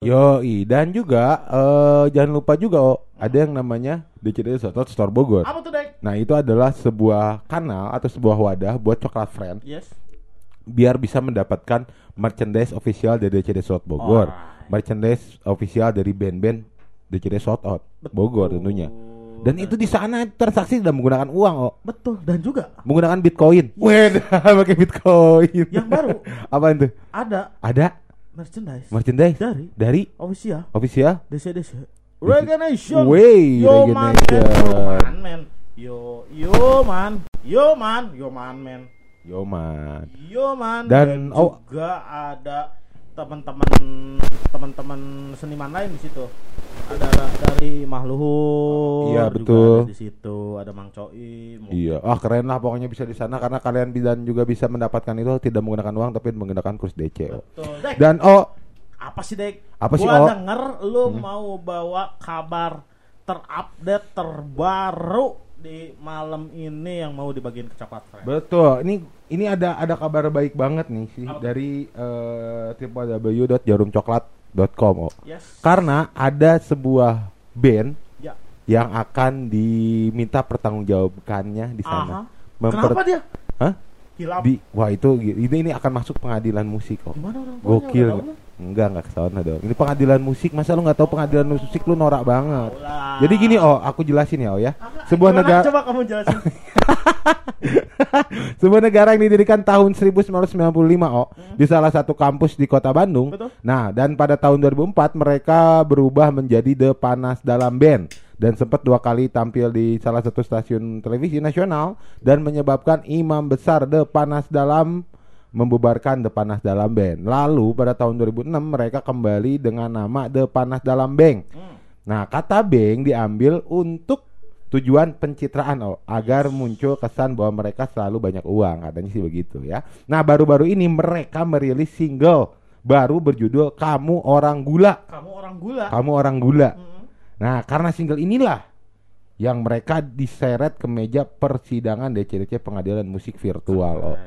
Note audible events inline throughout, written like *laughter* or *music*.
Yoi dan juga eh, jangan lupa juga oh, ada yang namanya DCD Sotot Store Bogor. Apa tuh, Dek? Nah itu adalah sebuah kanal atau sebuah wadah buat coklat friend Yes. biar bisa mendapatkan merchandise official dari DCD Sotot Bogor, Alright. merchandise official dari band-band DCD Sotot Bogor tentunya. Dan itu di sana transaksi tidak menggunakan uang oh, betul dan juga menggunakan Bitcoin. Wih, *laughs* pakai Bitcoin. yang baru *laughs* Apa itu? ada Ada merchandise merchandise dari dari official official DC-DC Reggae Nation. Wey, yo man, man, yo. Yo yo man, yo man, yo man, man. Yo man. Yo man. Dan- oh. juga ada teman-teman teman-teman seniman lain di situ. Ada dari Mahluhur. Iya, betul. Di situ ada Mang Coim. Iya, ah keren lah pokoknya bisa di sana karena kalian dan juga bisa mendapatkan itu tidak menggunakan uang tapi menggunakan kurs DC. Betul. Dek, Dan oh, apa sih Dek? Apa sih, Gua Oh? denger lu mau bawa kabar terupdate terbaru di malam ini yang mau dibagiin ke Friend. betul. Ini ini ada ada kabar baik banget nih sih Apa? dari eh, www.jarumcoklat.com. Oh. Yes. Karena ada sebuah band Ya. yang akan diminta pertanggungjawabannya di Aha. sana. Memper- Kenapa dia? Hah? Hilap. Di, wah itu ini ini akan masuk pengadilan musik kok. Gimana orang tuanya? Gokil. Enggak, enggak ke sana dong. Ini pengadilan musik, masa lu nggak tahu pengadilan musik lu norak banget. Jadi gini, oh, aku jelasin ya, oh ya. Sebuah Gimana? negara Coba kamu jelasin. *laughs* sebuah negara yang didirikan tahun 1995, oh, di salah satu kampus di Kota Bandung. Betul. Nah, dan pada tahun 2004 mereka berubah menjadi The Panas Dalam Band dan sempat dua kali tampil di salah satu stasiun televisi nasional dan menyebabkan imam besar The Panas Dalam membubarkan The Panas Dalam Band. Lalu pada tahun 2006 mereka kembali dengan nama The Panas Dalam Band. Hmm. Nah, kata Beng diambil untuk tujuan pencitraan oh, agar muncul kesan bahwa mereka selalu banyak uang, katanya sih begitu ya. Nah, baru-baru ini mereka merilis single baru berjudul Kamu Orang Gula. Kamu orang gula. Kamu Orang Gula. Mm. Nah, karena single inilah yang mereka diseret ke meja persidangan DCDC Pengadilan Musik Virtual. Oh.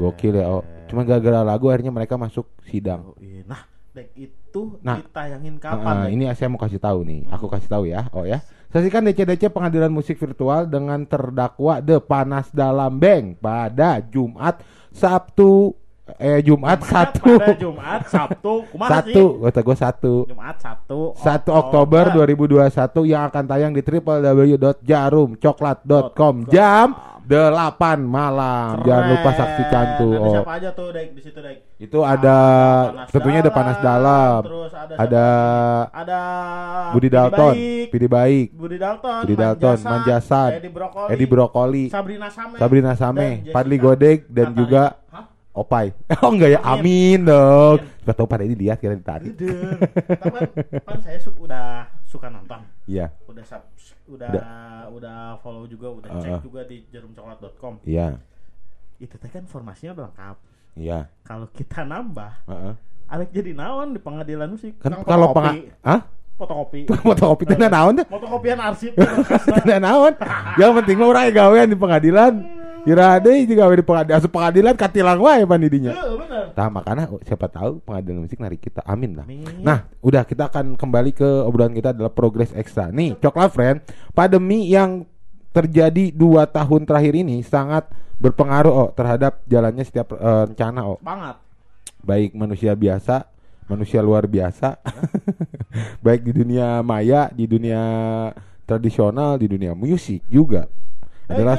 Gokil ya, oh. Cuma gara-gara lagu akhirnya mereka masuk sidang. Oh, iya. Nah, Dek itu Nah. ditayangin kapan? Nah, Dek? ini saya mau kasih tahu nih, aku kasih tahu ya, oh ya. Saksikan DCDC Pengadilan Musik Virtual dengan terdakwa The Panas Dalam Beng pada Jumat Sabtu eh Jumat satu Pada Jumat, Sabtu, kumaha sih? satu kata gue satu Jumat Sabtu, 1 Oktober 2021 yang akan tayang di www.jarumcoklat.com jam 8 malam. Jangan lupa saksikan tuh. Ada Oh. siapa aja tuh Dek di situ Dek? Itu ada Panas tentunya ada panas dalam. Terus ada Ada siapa? ada Budi Dalton, Pidi Baik, Budi Dalton, Budi Dalton, Manjasan, Edi Brokoli, Edi Brokoli, Sabrina Same, Sabrina Same, Padli Godek dan Natalia. juga? Opai. *laughs* Oh enggak ya? Amin. Amin dong. Amin. Gak tau pada ini lihat kira ditarik. Ide. Tapi kan, kan saya su- udah suka nonton. Iya, Udah sub, udah Udah. udah follow juga, udah Uh-uh. cek juga di jarumcoklat.com. iya, Itu teh kan informasinya udah lengkap. iya. Kalau kita nambah, Heeh. Alek jadi naon di pengadilan musik. Kan Nang kalau peng Hah? fotokopi. *laughs* Fotokopi teh naon teh? Fotokopian arsip. *laughs* Teh naon? Yang penting mah urang gawean di pengadilan. Kira ada juga di pengadilan. Asup pengadilan katilang wae pan didinya. Heeh, bener. Nah, makanya oh, siapa tahu pengadilan musik narik kita. Amin lah. Amin. Nah, udah kita akan kembali ke obrolan kita adalah progres ekstra. Nih, Coklat Friend, pandemi yang terjadi dua tahun terakhir ini sangat berpengaruh oh, terhadap jalannya setiap eh, rencana oh. Banget. Baik manusia biasa, manusia luar biasa. *laughs* Baik di dunia maya, di dunia tradisional, di dunia musik juga. Adalah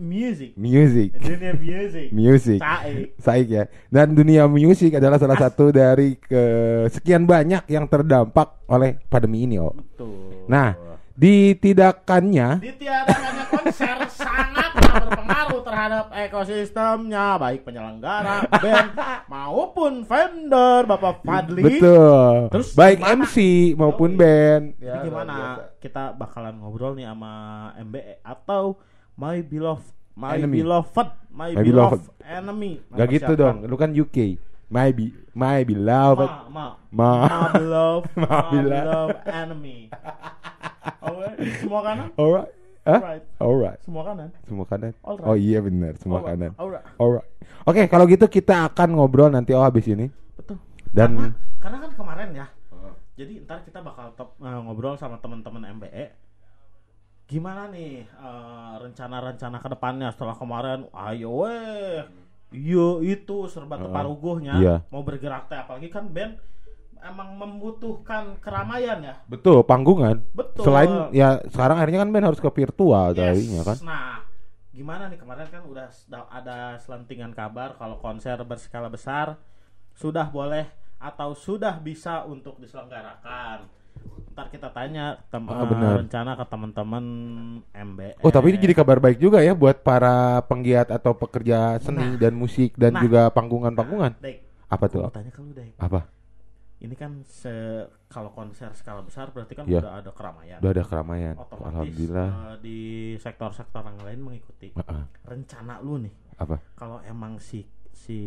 music. music. Dunia music. *laughs* Music. Saik. Saik ya. Dan dunia musik adalah salah satu dari ke sekian banyak yang terdampak oleh pandemi ini, oh. Betul. Nah, ditidakannya ditiadakannya konser *laughs* sangat berpengaruh terhadap ekosistemnya baik penyelenggara *laughs* band maupun vendor Bapak Fadli. betul. Terus Baik gimana? MC maupun band. Jadi Ya, gimana kita bakalan ngobrol nih sama MBE atau My Beloved My Enemy. Beloved My, My Beloved, Beloved. Enemy. Gak gitu dong. Lu kan UK. My be my beloved. Ma, ma, Ma. ma beloved, *laughs* Ma ma beloved. enemy. *laughs* Alright, semua kanan? Alright. Hah? Alright, Alright. semua kanan. Semua kanan. Alright. Oh iya benar, semua Alright, kanan. Alright. Alright. Oke, kalau gitu kita akan ngobrol nanti oh habis ini Betul. Dan karena, karena kan kemarin ya. Jadi ntar kita bakal top, eh, ngobrol sama teman-teman MBE. Gimana nih eh, rencana-rencana ke depannya setelah kemarin? Ayo weh. Iya itu serba teparuguhnya iya. mau bergerak teh apalagi kan band emang membutuhkan keramaian ya. betul panggungan. Betul. Selain ya sekarang akhirnya kan band harus ke virtual Yes. tadinya kan. Nah, gimana nih kemarin kan udah ada selentingan kabar kalau konser berskala besar sudah boleh atau sudah bisa untuk diselenggarakan. Ntar kita tanya tem- Ah, eh, benar. rencana ke teman-teman MBE. Oh tapi ini jadi kabar baik juga ya buat para penggiat atau pekerja seni Nah. dan musik dan Nah. juga panggungan-panggungan. Dek, Apa aku tuh? mau tanya ke lu Dek. Apa? Ini kan se kalau konser skala besar berarti kan Iya. udah ada keramaian. Udah ada keramaian. Otomatis Alhamdulillah. eh, di sektor-sektor yang lain mengikuti. Heeh. Rencana lu nih Apa? kalau emang si si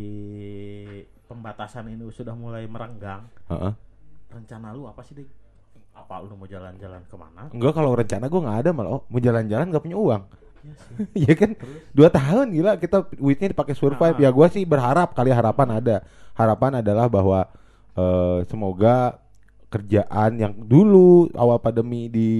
pembatasan ini sudah mulai merenggang, Heeh. rencana lu apa sih dik? Apa lu mau jalan-jalan ke mana? Enggak kalau rencana gue nggak ada malah. Oh, mau jalan-jalan nggak punya uang. Iya. *laughs* Iya kan? Dua tahun gila kita duitnya dipakai survive. Ah. Ya gue sih berharap kali harapan ada. Harapan adalah bahwa eh, semoga kerjaan yang dulu awal pandemi di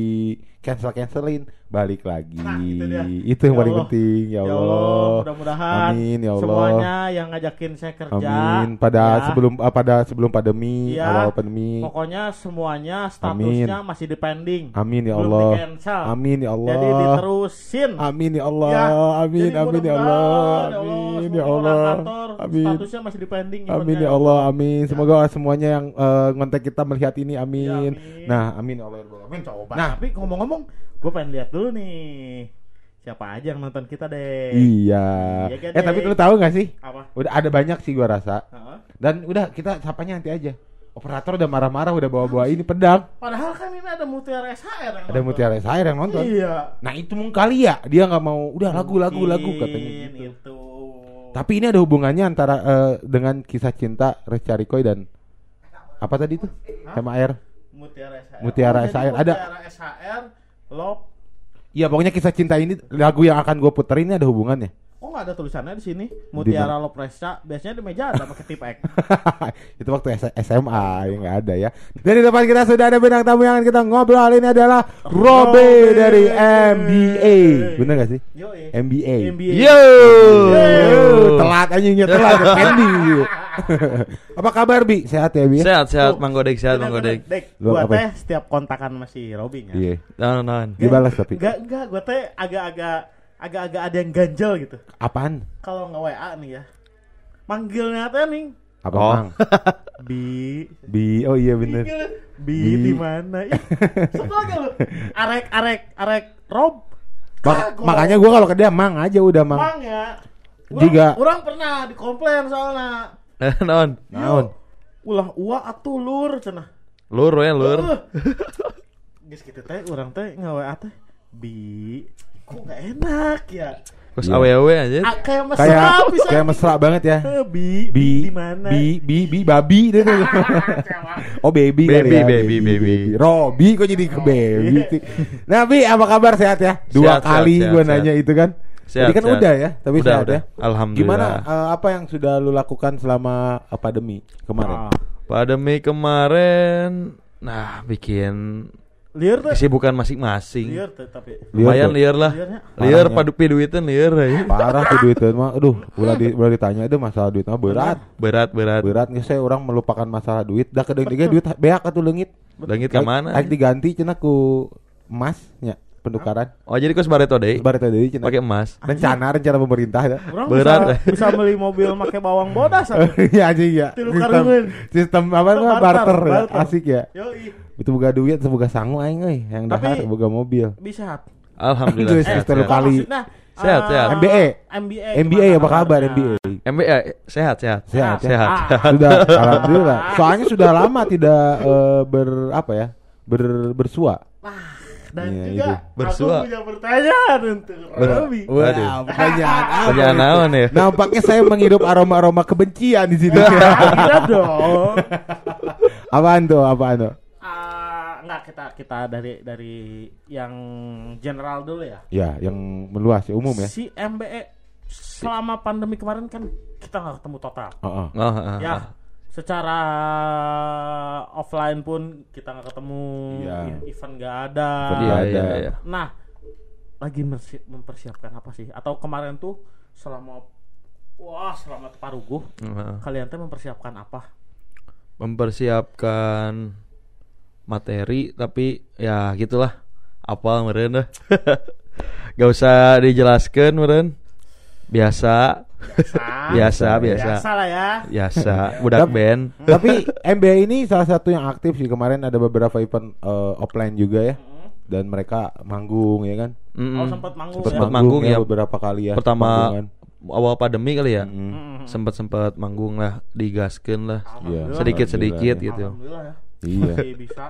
cancel cancelin balik lagi. Nah, itu dia. Itu yang Ya paling Allah. penting. Ya Allah. mudah-mudahan Amin ya Allah. semuanya yang ngajakin saya kerja. Amin. Pada ya, sebelum ah, pada sebelum pandemi, Iya. awal pandemi. pokoknya semuanya statusnya masih depending. Amin ya Belum Allah. di-cancel. Amin ya Allah. Jadi diterusin. Amin ya Allah. Ya, amin jadi amin ya mudah-mudahan, Allah. ya Amin ya Allah. kantor Amin. Statusnya masih depending. Amin ibaratnya. ya Allah, amin. Semoga semuanya yang eh, ngontek kita melihat ini, Ya, amin. amin. Nah, amin ya Allah. ya Alamin. Coba. Nah, tapi ngomong-ngomong, gue pengen lihat dulu nih siapa aja yang nonton kita deh. iya. Iya kan, Eh, tapi lu tahu gak sih? Apa? Udah ada banyak sih gua rasa. Heeh. Dan udah kita sapanya nanti aja. Operator udah marah-marah, udah bawa-bawa ini pedang. Padahal kan ini ada Mutiara SHR yang Ada nonton. Mutiara Sair yang nonton. Iya. Nah, itu mungkin kali ya dia nggak mau udah lagu-lagu lagu Mungkin katanya gitu. itu. Tapi ini ada hubungannya antara eh, dengan kisah cinta Recha Rikoy dan apa tadi itu? Hah? MAR. Mutiara SHR. Mutiara jadi SHR. Ada- Mutiara SHR, Love. Iya, pokoknya kisah cinta ini lagu yang akan gue puter ini ada hubungannya. Oh nggak ada tulisannya di sini. Mutiara Love Resta. Biasanya di meja ada pakai tip X. *laughs* itu waktu SMA ya nggak ada ya. Dan di depan kita sudah ada bintang tamu yang kita ngobrol ini adalah Robe dari MBA. Bener gak sih? Yo. MBA. NBA. Yo. Yo, telat anjingnya telat pending gitu. Apa kabar Bi? Sehat ya Bi? ya? Sehat sehat Tuh. Mang Godek sehat Mang. Godek. Dek, gua apa? teh setiap kontakan masih Robin ya. Iya. Non non. Dibalas tapi. Enggak, enggak, gua teh agak-agak agak-agak ada yang ganjel gitu. Apaan? Kalau nggak WA nih ya. Manggilnya teh nih Apa Oh. Mang? *laughs* Bi Bi, oh iya bener. Bi, Bi. di mana? Ih, lu? Arek arek arek Rob. Mak- makanya gua kalau ke dia Mang aja udah Mang. Mang ya. Urang- Juga. Urang pernah dikomplain soalnya. *laughs* Non. Naon? Ulah uak atuh lur cenah. Lur ya lur. Geus kitu teh urang teh ngawe teh bi kok gak enak ya. Terus Iya. awe-awe aja. Ah, kayak mesra Kayak bisa. kayak mesra banget ya. Eh, bi, bi, Bi, di mana? bi, bi, bi, babi deh tuh. *laughs* Oh baby, kali Baby, ya. baby, baby. Robi kok jadi ke baby *laughs* sih. Nah Bi apa kabar sehat ya? Dua Sehat, kali sehat, gue sehat, nanya itu kan. Sehat, Jadi kan sehat. udah ya, tapi Udah, sehat udah. ya. Alhamdulillah. Gimana eh, apa yang sudah lu lakukan selama eh, pandemi kemarin? Ah. Pandemi kemarin nah bikin Liar tuh. kesibukan masing-masing. Liar tuh tapi. Lumayan liar lah. Liar padu duitan liar ya. Parah tuh duitnya mah. Aduh, *laughs* ulah di, ulah ditanya itu masalah duit mah berat. Berat berat. Berat nih saya orang melupakan masalah duit. Dah tiga duit beak atuh leungit. Langit ke mana? Aik diganti cenah ku emasnya penukaran. Oh jadi kos bareto deh. Baret deui cenah. Pakai emas. rencana rencana pemerintah ya. Berat, bisa, eh. bisa beli mobil pakai bawang bodas. *laughs* Iya anjing ya. Sistem, sistem apa Itu namanya barter, barter, ya. barter. asik ya. Yoi, Itu boga duit, boga sangu aing euy, yang dahar boga mobil. bisa sehat. Alhamdulillah. Terus sehat, terlalu sehat. kali. Sehat, eh, sehat. MBA. MBA. MBA gimana apa kabar kabarnya? MBA? MBA sehat sehat. Sehat, ya? Sehat. Ah. Sudah *laughs* alhamdulillah. Soalnya sudah lama tidak eh, ber apa ya? Ber bersua. Dan Iya, juga itu. Bersua. aku punya pertanyaan untuk Robi. Wah, pertanyaan apa? Pertanyaan naon ya? Nampaknya saya menghirup aroma-aroma kebencian di sini. Tidak *laughs* dong. *laughs* apaan tuh? Apaan tuh? Ah, enggak kita kita dari dari yang general dulu ya. Ya, yang meluas ya, umum ya. Si MBE selama pandemi kemarin kan kita nggak ketemu total. Heeh. Oh, ah, Ya. Secara offline pun kita nggak ketemu, Iya. event nggak ada. Event Iya, iya, ada. iya. Nah, lagi mersi- mempersiapkan apa sih? Atau kemarin tuh selama wah selama Paruguh Heeh. kalian tuh mempersiapkan apa? mempersiapkan materi tapi ya gitulah apal meren dah *laughs* gak usah dijelaskan meren biasa biasa *laughs* biasa Biasa lah ya. biasa *laughs* budak Tapi- band Tapi *laughs* MBA ini salah satu yang aktif sih kemarin ada beberapa event eh, offline juga ya dan mereka manggung ya kan. Mm-mm. Oh sempat manggung Sempet ya. manggung. manggung ya. beberapa kali ya. pertama manggungan. awal pandemi kali ya Mm. Mm-mm. sempet sempet manggung lah digaskan lah Iya. sedikit sedikit Alhamdulillah. gitu Alhamdulillah ya. Iya. Bisa.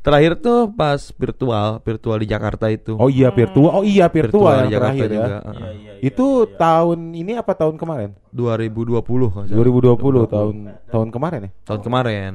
Terakhir tuh pas virtual virtual di Jakarta itu Oh iya virtual. Oh iya virtual, yang di Jakarta terakhir ya. juga Iya, iya, iya, Itu iya. tahun ini apa tahun kemarin? 2020 kalau nggak salah. 2020 tahun tahun kemarin ya? tahun kemarin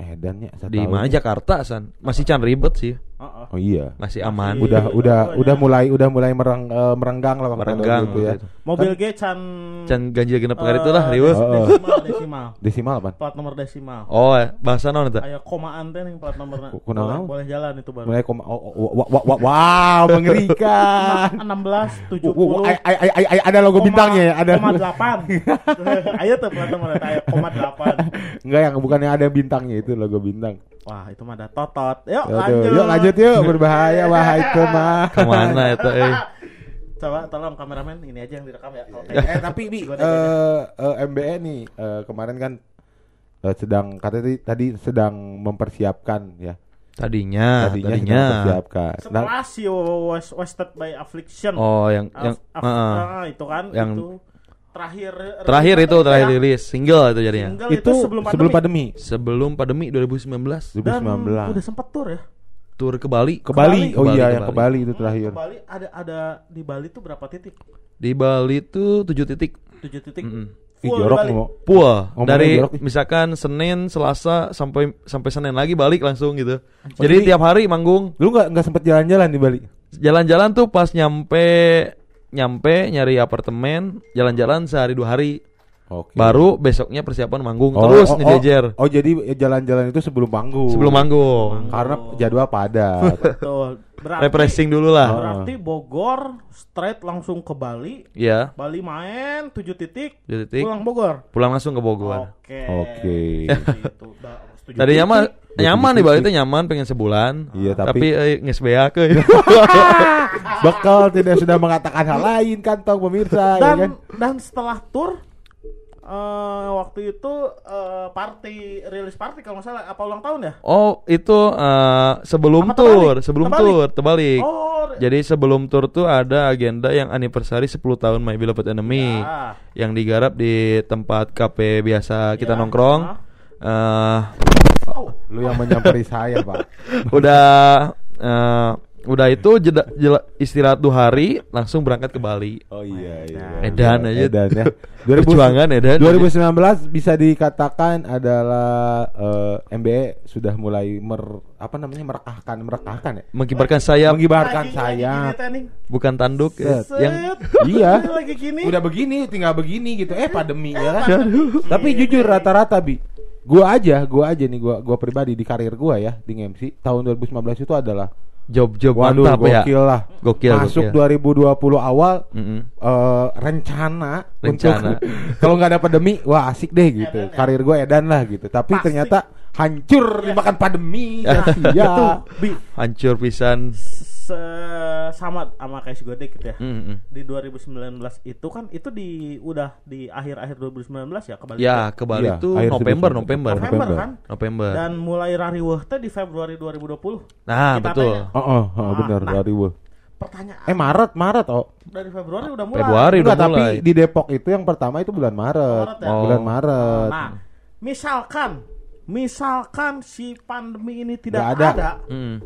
Edannya satu di mana Jakarta san masih can ribet sih Heeh. Oh iya. masih aman Udah Iya, udah betul, udah mulai udah mulai mereng, eh, merenggang lah waktu Merenggang itu ya. itu. Mobil G can can ganjil genep eh, itu lah riweuh Oh, oh. Desimal, desimal. Desimal apa? Plat nomor desimal. oh eh, bahasa naon eta Aya komaan teh nih plat kunaon? Boleh, boleh jalan itu baru. Mulai koma oh, oh, wa- wa- wow, mengerikan. 16 Wo- wo- 70 ay- ay- ay- ay- ada logo bintangnya ya, ada. koma 8 *laughs* ayo tuh plat nomornya ayo koma 8 *laughs* Enggak yang bukannya ada bintangnya itu logo bintang. Wah itu mah ada totot. Yuk Aduh, lanjut. yuk lanjut yuk. Berbahaya. Wahai *laughs* teman. ke mana itu eh? *laughs* Coba tolong kameramen ini aja yang direkam ya. Kalau eh kayak tapi bi eh, eh, MBE nih eh, kemarin kan eh, sedang katanya tadi, sedang mempersiapkan ya. tadinya Tadinya, tadinya. mempersiapkan. Nah, setelah si West- Wasted by Affliction. Oh yang Af- yang af- heeh. ah, itu kan Yang- itu terakhir terakhir itu terakhir ya? rilis single itu jadinya Single itu sebelum pandemi, sebelum pandemi sebelum pandemi 2019 dan 2019. udah sempet tur ya tur ke Bali ke Bali. Ke Oh Bali, iya ke yang ke Bali. Itu Hmm, terakhir. ke Bali ada ada di Bali tuh berapa titik di Bali tuh 7 titik 7 titik Mm-mm. Ih, full di jorok Ngomongnya dari jorok misalkan Senin, Selasa sampai sampai Senin lagi balik langsung gitu. Jadi tiap hari manggung. Lu nggak nggak sempet jalan-jalan di Bali? Jalan-jalan tuh pas nyampe nyampe nyari apartemen, jalan-jalan sehari dua hari. Oke. Baru besoknya persiapan manggung Oh, terus oh, nih oh, Jejer. Oh jadi jalan-jalan itu sebelum panggung. Sebelum manggung. Karena jadwal padat. *laughs* Betul. Berarti, Refreshing dulu lah. berarti Bogor straight langsung ke Bali. Iya, Bali main 7 titik, tujuh titik. pulang Bogor. Pulang langsung ke Bogor. Oke. Oke. Gitu. Tujuh nyaman di titik. Bali nyaman pengen sebulan. Iya, tapi- tapi eh, nges beak euy. *laughs* Bekal tidak sudah mengatakan hal lain kantong pemirsa ya dan kan? dan setelah tour eh waktu itu eh, party rilis party kalau nggak salah apa ulang tahun ya? Oh, itu eh, sebelum Apa tur, terbalik? sebelum Terbalik? tur, terbalik. Oh, Jadi sebelum tur tuh ada agenda yang anniversary 10 tahun My Beloved Enemy ya. yang digarap di tempat kafe biasa kita Ya, nongkrong. Oh, Lu yang menyamperi saya, Pak. *laughs* udah eh, udah itu jeda, jela- istirahat dua hari langsung berangkat ke Bali. Oh iya iya. Edan aja. Edan ya. *laughs* Perjuangan edan. 2019 bisa dikatakan adalah eh, MBE sudah mulai mer apa namanya merekahkan merekahkan ya. Mengibarkan sayap Mengibarkan lagi- saya. lagi gini teh, nih. bukan tanduk ya. Set. yang Set. Iya. *laughs* lagi gini. Udah begini tinggal begini gitu. Eh pandemi ya kan. Tapi jujur rata-rata bi gua aja, gua aja nih gua gua pribadi di karir gua ya di MC tahun 2019 itu adalah job-job waduh mantap ya. gokil lah. Gokil, Masuk gokil. 2020 awal Mm-mm. eh rencana, Rencana. untuk *laughs* kalau nggak ada pandemi wah asik deh gitu Edan ya. karir gue edan lah gitu tapi Pasti. ternyata hancur dimakan pandemi *laughs* Ya. ya Bi, Hancur pisan. se- sama sama kayak si Godek gitu ya. Mm-mm. Di 2019 itu kan itu di udah di akhir-akhir 2019 ya kembali. Ya, ke Bali Iya, akhir November, 2019. November. November, November. kan? November. Dan mulai rariweh teh di Februari 2020. Nah, Kita betul. tanya. oh, oh, oh benar nah. dari gua. Pertanyaan eh Maret Maret oh dari Februari udah mulai. Februari udah Enggak, tapi mulai. di Depok itu yang pertama itu bulan Maret, Maret ya? Oh. bulan Maret Nah, misalkan misalkan si pandemi ini tidak Nggak ada. ada. Mm.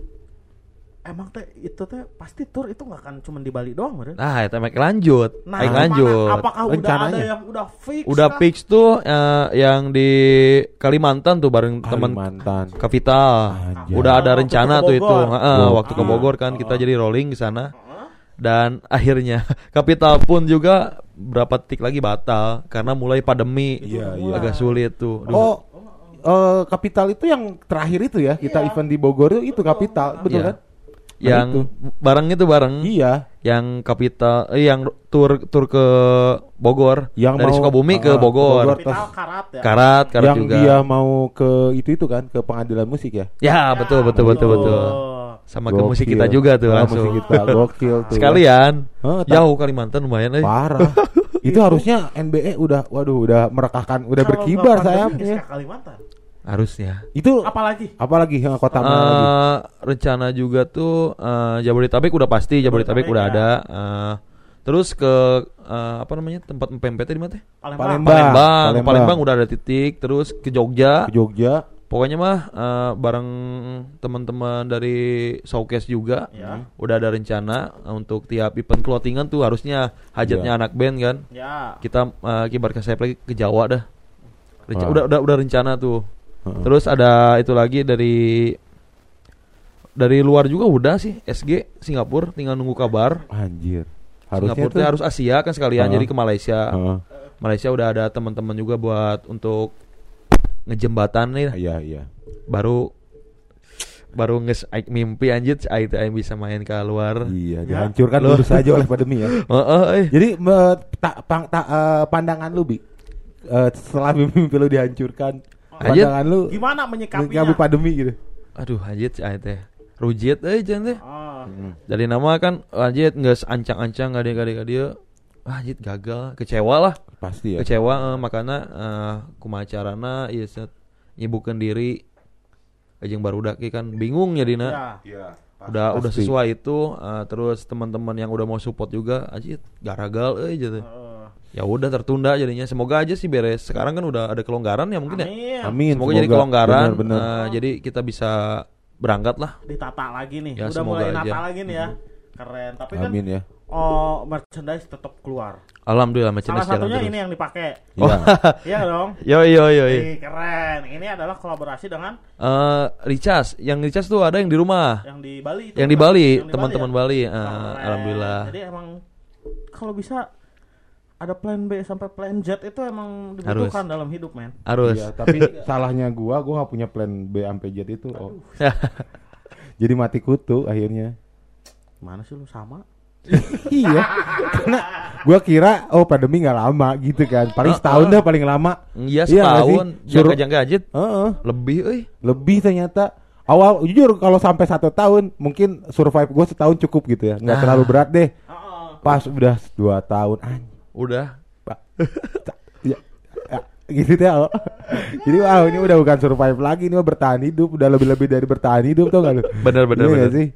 emang teh itu teh pasti tur itu nggak akan cuma di Bali doang, Meren. Nah, itu make lanjut. Nah, lanjut. Apakah udah ada Rencananya. yang udah fix? Udah kah? fix tuh eh, yang di Kalimantan tuh bareng teman Kalimantan Kapital. Anjay. Udah ada rencana tuh itu. Heeh, waktu ke Bogor kan kita jadi rolling ke sana. Heeh. Dan *laughs* akhirnya Kapital pun juga berapa titik lagi batal karena mulai pandemi Iya, iya. agak sulit tuh. Duh. Oh, eh, kapital itu yang terakhir itu ya kita Iya. event di Bogor itu, itu kapital, betul Iya. kan? yang itu. bareng itu bareng Iya. yang kapital eh, yang tur tur ke Bogor Yang dari mau- Sukabumi ke ah, Bogor, Bogor. Kapital karat ya. Karat Karat yang juga dia mau ke itu itu kan ke pengadilan musik ya. ya betul betul betul betul sama ke musik kita Gokil. juga tuh langsung Musik kita gokil tuh. *laughs* sekalian tak- jauh Kalimantan lumayan eh Parah. *laughs* itu harusnya NBE udah waduh udah merekahkan udah Kalau berkibar sayapnya. SK Kalimantan. harusnya Itu Apalagi? apalagi ya, kota Eh, mana lagi? rencana juga tuh eh, Jabodetabek udah pasti Jabodetabek Jabodetabek udah ya. ada eh, terus ke eh, apa namanya tempat PMPT di mana teh Palembang. Palembang. Palembang. Palembang. Palembang udah ada titik terus ke Jogja Ke Jogja. Pokoknya mah eh, bareng teman-teman dari showcase juga Ya. udah ada rencana eh, untuk tiap event clothingan tuh harusnya hajatnya anak band kan Ya. kita eh, kibar ke saya lagi ke Jawa dah Renca- Wah. udah udah udah rencana tuh terus ada itu lagi dari dari luar juga udah sih SG Singapura tinggal nunggu kabar Anjir. Harusnya Singapura tuh tuh harus Asia kan sekalian Heeh. jadi ke Malaysia Heeh. Malaysia udah ada teman-teman juga buat untuk ngejembatan nih Iya, iya. baru baru nges aik mimpi anjir aik teh bisa main ke luar Iya, Ya. dihancurkan Loh. dulu saja oleh pandemi ya. *laughs* Heeh, eh. Jadi me- ta- pang- ta- eh, pandangan lu bi eh, setelah *laughs* mimpi lu dihancurkan, Anjir. pandangan lu Gimana menyikapinya? menyikapi pandemi gitu. aduh anjir aing teh rujit euy jangan teh Ah. dari nama kan anjir geus ancang-ancang gade gade dia anjir gagal kecewa lah Pasti ya. kecewa eh, makanya eh, kumaha carana ieu set nyibukeun diri jeung barudak ieu kan bingung jadina Ya. Iya. udah udah sesuai itu eh, terus teman-teman yang udah mau support juga anjir garagal euy gitu Eh, ya udah tertunda jadinya semoga aja sih beres sekarang kan udah ada kelonggaran ya mungkin ya Amin. Amin. semoga, jadi kelonggaran Bener, bener. eh, jadi kita bisa berangkat lah Ditata lagi nih. Ya, Udah semoga mulai aja. nata lagi nih ya. Keren. Tapi kan Amin ya. Oh merchandise tetap keluar. alhamdulillah Salah merchandise jalan satunya terus. ini yang dipakai. Oh. Iya. *laughs* Iya dong. yo yo yo yo. Ih, keren. Ini adalah kolaborasi dengan Eh, Richas, yang Richas tuh ada yang di rumah, yang di Bali. itu yang di? Bali, teman-teman ya? Bali. Keren. alhamdulillah. Jadi emang kalau bisa ada plan B sampai plan Z itu emang Harus. dibutuhkan dalam hidup, men. Harus. Iya, tapi *laughs* salahnya gua, gua nggak punya plan B sampai Z itu. Oh. *laughs* Jadi mati kutu akhirnya. Mana sih lu sama? Iya. Karena gua kira oh pandemi nggak lama gitu kan. Paling setahun dah paling lama. Iya Iya setahun, Suruh- jangka-jangka aja Heeh. lebih, euy. Lebih ternyata. Awal jujur kalau sampai satu tahun mungkin survive gue setahun cukup gitu ya nggak Ah. terlalu berat deh Heeh. pas udah dua tahun anjing Udah. Pak. *laughs* ya, ya, gitu ya. oh. Jadi wow ini udah bukan survive lagi ini mah bertahan hidup, udah lebih-lebih dari bertahan hidup tau gak lu? Bener, bener, Iya bener. sih?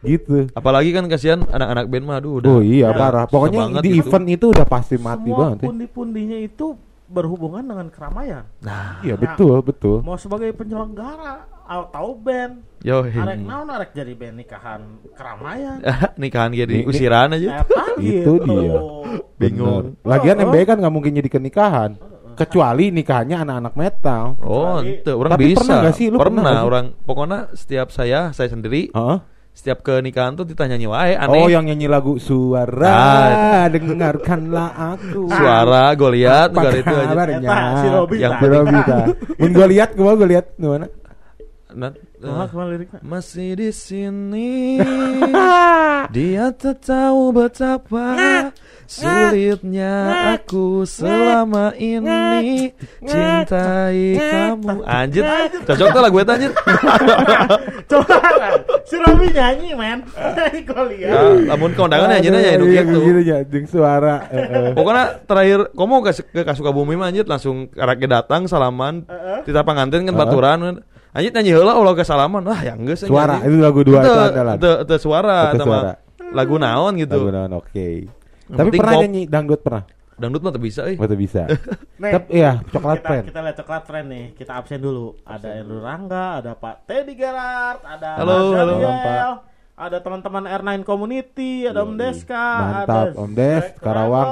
Gitu. Apalagi kan kasihan anak-anak band mah aduh udah. oh iya Ya, parah. Pokoknya banget di gitu. event itu udah pasti mati Semua banget. ya. pundi-pundinya itu berhubungan dengan keramaian. Nah, Iya betul betul. Mau sebagai penyelenggara atau band, yo. arek naon arek jadi band nikahan keramaian. *laughs* Nikahan jadi usiran aja. Itu gitu. dia. Bingung. Lagian Oh, oh. MBA kan nggak mungkin jadi nikahan. Kecuali nikahannya anak-anak metal. Oh, ente orang Tapi bisa. pernah nggak sih? Lu pernah pernah, orang pokoknya setiap saya saya sendiri Heeh. Setiap ke nikahan tuh ditanya wae aneh. Oh yang nyanyi lagu suara Ah. dengarkanlah aku. suara gue lihat negara itu aja. Eta, si Robby Yang. Si tah. *laughs* Mun gue lihat, gue gue lihat di mana? Nah, masih di sini. *laughs* Dia tak tahu betapa sulitnya aku selama ini cintai kamu. anjir. cocok tuh lagu itu anjir? *laughs* Coba lah, si Robby nyanyi men. *laughs* Kau ya, lihat. namun keundangan ya jadi ya Aduh, hidup iya, gitu gitu ya, suara. eh, eh. Pokoknya terakhir kamu ke ke Kasukabumi mah anjir? Langsung karake datang salaman kita panganten kan baturan Anjir nyanyi heula ulah salaman wah ya geus. Suara, itu lagu dua itu adalah. Itu itu suara Itu sama suara. lagu naon gitu. Lagu naon, oke. Yang Tapi pernah pop. nyanyi dangdut pernah? Dangdut mah bisa euy. Betul bisa. *laughs* Nih, Tapi iya, coklat kita, pen. kita lihat coklat friend nih. Kita absen dulu. Ada Andrew Rangga, ada Pak Teddy Gerard, ada Halo, Mas halo. Pak. ada teman-teman R9 Community, ada Om. Deska, Mantap, ada Om Des, Karawang.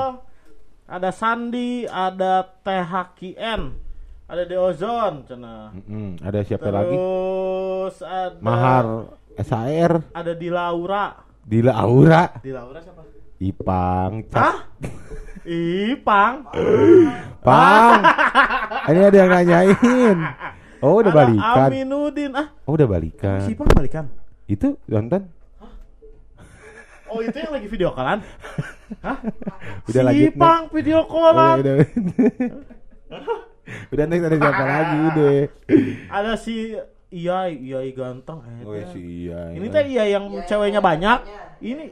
Ada Sandi, ada THKN, ada Deozon, cina. Mm-mm, Ada siapa lagi? Terus ada Mahar SAR, ada di Laura. Dila Aura, Di Laura siapa? Ipang, Hah? Ih, Pang. *laughs* Ini ada yang nanyain. Oh, udah Ada balikan. Aminuddin. Ah, Oh, udah balikan. si Pang balikan. Itu nonton? Oh, itu yang lagi video callan? Hah? Udah si lanjut, Nek. Pang video Oh, callan. udah. *laughs* udah next ada siapa *laughs* lagi udah. Ada si Iya, iya ganteng. eh, Oh, si iya. Ini teh iya yang ceweknya banyak. Ini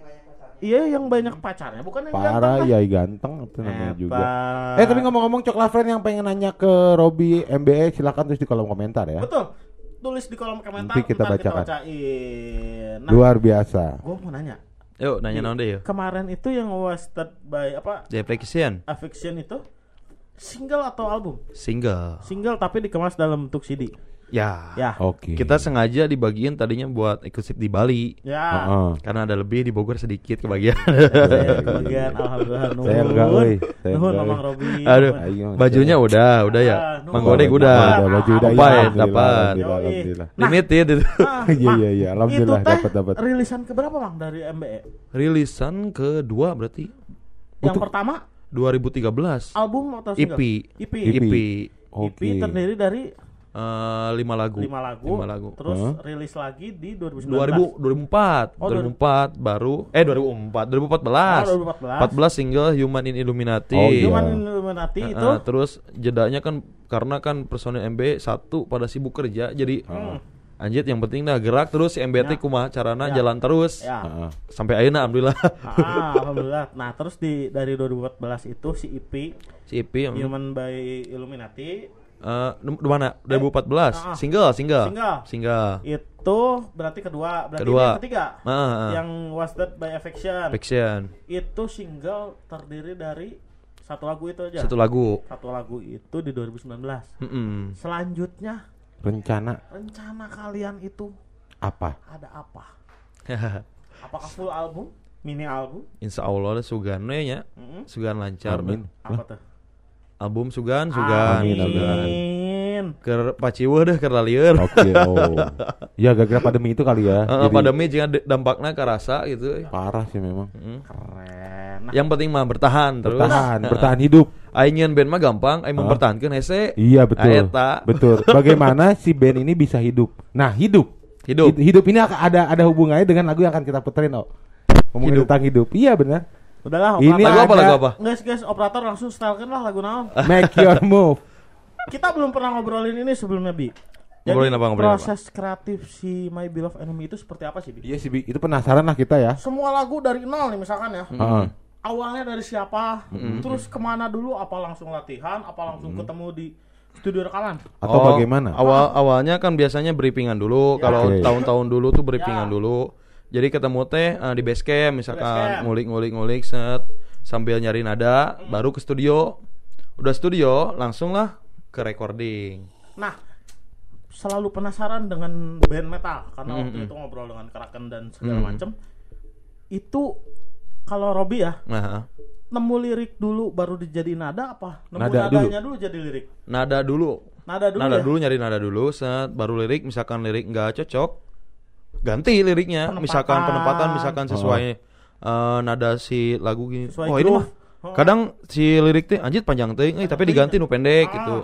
iya yang banyak pacarnya, bukan yang Parah, ganteng. iya ganteng itu namanya Eh, juga. Eh tapi ngomong-ngomong coklat friend yang pengen nanya ke Robi MBE silakan tulis di kolom komentar ya. Betul. Tulis di kolom komentar Nanti kita bacakan. bacain. Nah, Luar biasa. gue mau nanya. Yuk nanya deh yuk. Kemarin itu yang wasted by apa? Deprecation Affection itu single atau album? single. Single tapi dikemas dalam bentuk CD. Ya. Ya. Oke. Kita sengaja dibagiin tadinya buat eksklusif di Bali. Ya. Heeh. Karena ada lebih di Bogor sedikit kebagian. Saya kebagian alhamdulillah *laughs* nuhun. Nuhun Mamang. Robi. Aduh, Ayo, bajunya udah, udah ya. Ah, nuhun. Manggodek Oh, udah. Ada baju udah Dapat, ya. dapat. Alhamdulillah. Nah. Limited itu. Ah, *laughs* Iya, iya, iya. Alhamdulillah, dapat, dapat. Rilisan keberapa Bang dari MBE? Rilisan kedua berarti Yang Untuk- pertama 2013. album atau EP. single? EP. EP. EP. EP Oke. terdiri dari Eh, lima lagu. lima lagu, Lima lagu. terus Hah? rilis lagi di 2019. 2000 2004 Oh, 2004 baru eh 2004 2014 Oh, 2014. 14 single Human in Illuminati Oh, iya. Cuman Illuminati Eh, itu eh, terus jedanya kan karena kan personil MB satu pada sibuk kerja jadi Hmm. Anjir yang penting dah gerak terus si MBT Ya. kumaha carana Ya. jalan terus ya. Heeh. sampai ayeuna alhamdulillah Ah, alhamdulillah. Nah, terus di dari 2014 itu si EP si EP yang Human by Illuminati eh, di mana 2014 Ah. single single Single. single itu berarti kedua, berarti Kedua. yang ketiga. Ah, ah. Yang Was That by Affection. Fiction Itu single terdiri dari satu lagu itu aja. satu lagu Satu lagu itu di 2019. Mm-mm. Selanjutnya Rencana rencana kalian itu apa? ada apa? *laughs* Apakah full album, mini album? Insya Allah ada sugan we nya Mm-mm. sugan lancar Amin. Apa tuh? album sugan sugan Amin, amin. Amin. Ker paciweuh deh keur lalieur. Oke, oh. Ya gara-gara pandemi itu kali ya. Heeh, Jadi pandemi de- dampaknya kerasa gitu. parah sih memang. Mm. Keren. Nah, Yang penting mah bertahan terus. Bertahan, bertahan hidup. Aing nyeun band mah gampang, aing Hah? mempertahankeun hese. Iya betul. Aeta. Betul. Bagaimana si band ini bisa hidup? Nah, hidup. Hidup. Hid- Hidup ini ada ada hubungannya dengan lagu yang akan kita puterin, oh. Ngomongin Hidup. tentang hidup. Iya benar. udahlah Ini Lagu apa lagu apa? Guys, guys, operator langsung setelkan lah lagu naon. *laughs* Make your move. Kita belum pernah ngobrolin ini sebelumnya, Bi. Jadi, Ngobrolin apa, ngobrolin proses kreatif si My Beloved Enemy itu seperti apa sih, Bi? Iya sih, Bi. itu penasaran lah kita ya. Semua lagu dari nol nih misalkan ya. Heeh. Awalnya dari siapa? Terus ke mana dulu? Apa langsung latihan? Apa langsung ketemu di studio rekaman? Atau Oh, bagaimana? Awal awalnya kan biasanya briefingan dulu. Ya. Kalau Oke. tahun-tahun dulu tuh briefingan Ya. dulu. Jadi ketemu teh eh, di base camp misalkan ngulik-ngulik-ngulik set sambil nyari nada, baru ke studio. Udah studio, langsung lah ke recording. Nah, selalu penasaran dengan band metal karena waktu Mm-mm. itu ngobrol dengan Kraken dan segala Mm. macem. Itu kalau Robi ya Nah, nemu lirik dulu baru dijadiin nada apa? Nemu Nada nadanya dulu. jadi lirik. nada dulu. Nada dulu nada ya. dulu nyari nada dulu, set baru lirik misalkan lirik nggak cocok, ganti liriknya. Penempatan. Misalkan penempatan misalkan sesuai eh, nada si lagu gini. Sesuai oh, ini mah Oh. kadang si lirik teh anjir panjang teuing euy, tapi diganti nu pendek Ah. gitu.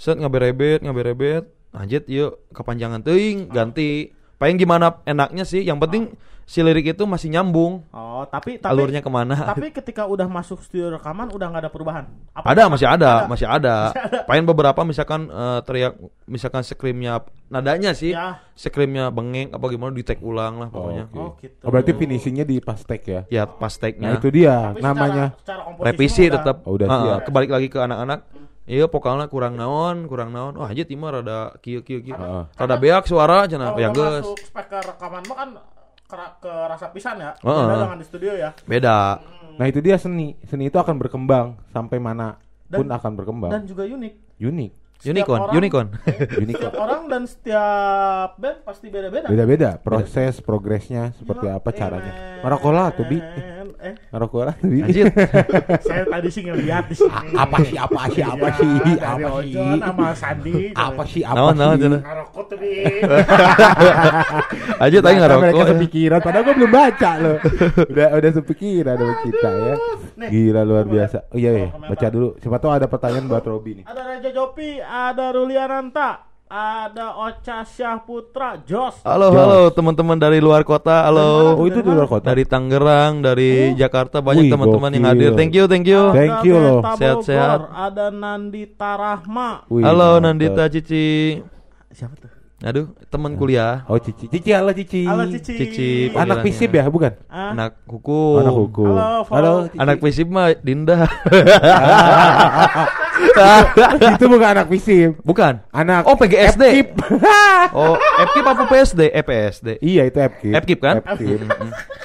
Set ngaberebet, ngaberebet, anjir yuk kepanjangan teuing, ganti. Paling gimana enaknya sih, yang penting si lirik itu masih nyambung. Oh, tapi tapi Alurnya ke mana? Tapi ketika udah masuk studio rekaman udah nggak ada perubahan. Apa ada masih ada, masih ada. *laughs* Masih ada. Paling beberapa misalkan eh, teriak misalkan screamnya nadanya sih, Ya. screamnya bengeng apa gimana di take ulang lah pokoknya. Oke. Oh, gitu. Oh, berarti finishingnya di pas take ya. Ya pas take-nya. Nah, itu dia Tapi namanya. secara, secara Revisi udah- tetap. Oh, udah Ah, siap. kebalik lagi ke anak-anak. Iya vokalnya kurang naon, kurang naon. Wah, aja timur rada kieu kieu kieu. Heeh. Rada beak suara cenah. Ya geus. masuk speaker rekaman mah kan ke rasa pisan ya. Heeh. Beda dengan di studio ya. Beda. Nah, itu dia seni. Seni itu akan berkembang sampai mana pun akan berkembang. Dan juga unik. Unik. Setiap Unicorn, orang- unicorn. *laughs* Setiap orang dan setiap band pasti beda-beda. Beda-beda proses progresnya seperti Gila, apa eh, caranya. men. Marakola tuh bi. Eh, Eh, orang tuh. Anjir. saya tadi sih ngeliat di sini. Apa sih, apa sih, apa Iya, sih, dari *laughs* apa sih? sama Sandi. Apa sih, apa sih? Ngerokok tuh, Bi. Aja *laughs* tadi Ternyata mereka sepikiran, padahal gue belum baca loh. udah udah sepikiran sama kita ya. Nih, Gila luar biasa. Oh iya iya, baca dulu. Siapa tahu ada pertanyaan buat Robi nih. Ada Raja Jopi, ada Ruliananta, ada Ocha Syahputra, Jos. Halo, Jos. halo teman-teman dari luar kota. Halo. Oh itu di luar kota. Dari Tangerang, dari Jakarta banyak teman-teman yang hadir. Thank you, thank you. Thank Ada you loh. Beta Sehat-sehat. Ada Nandita Rahma. Wih, Halo mantap. Nandita Cici. Siapa tuh? Aduh, teman kuliah. Oh Cici, Cici halo Cici. Halo Cici. Cici. Anak fisip ya, bukan? Ah, Anak hukum. Anak hukum. Halo. Cici. Anak fisip mah Dinda. *laughs* *laughs* itu bukan anak fisip. Bukan. Anak Oh, PGSD. Epkip. *laughs* Oh, FKIP apa PSD? Eh, PSD. iya itu Epkip. Epkip kan? Epkip.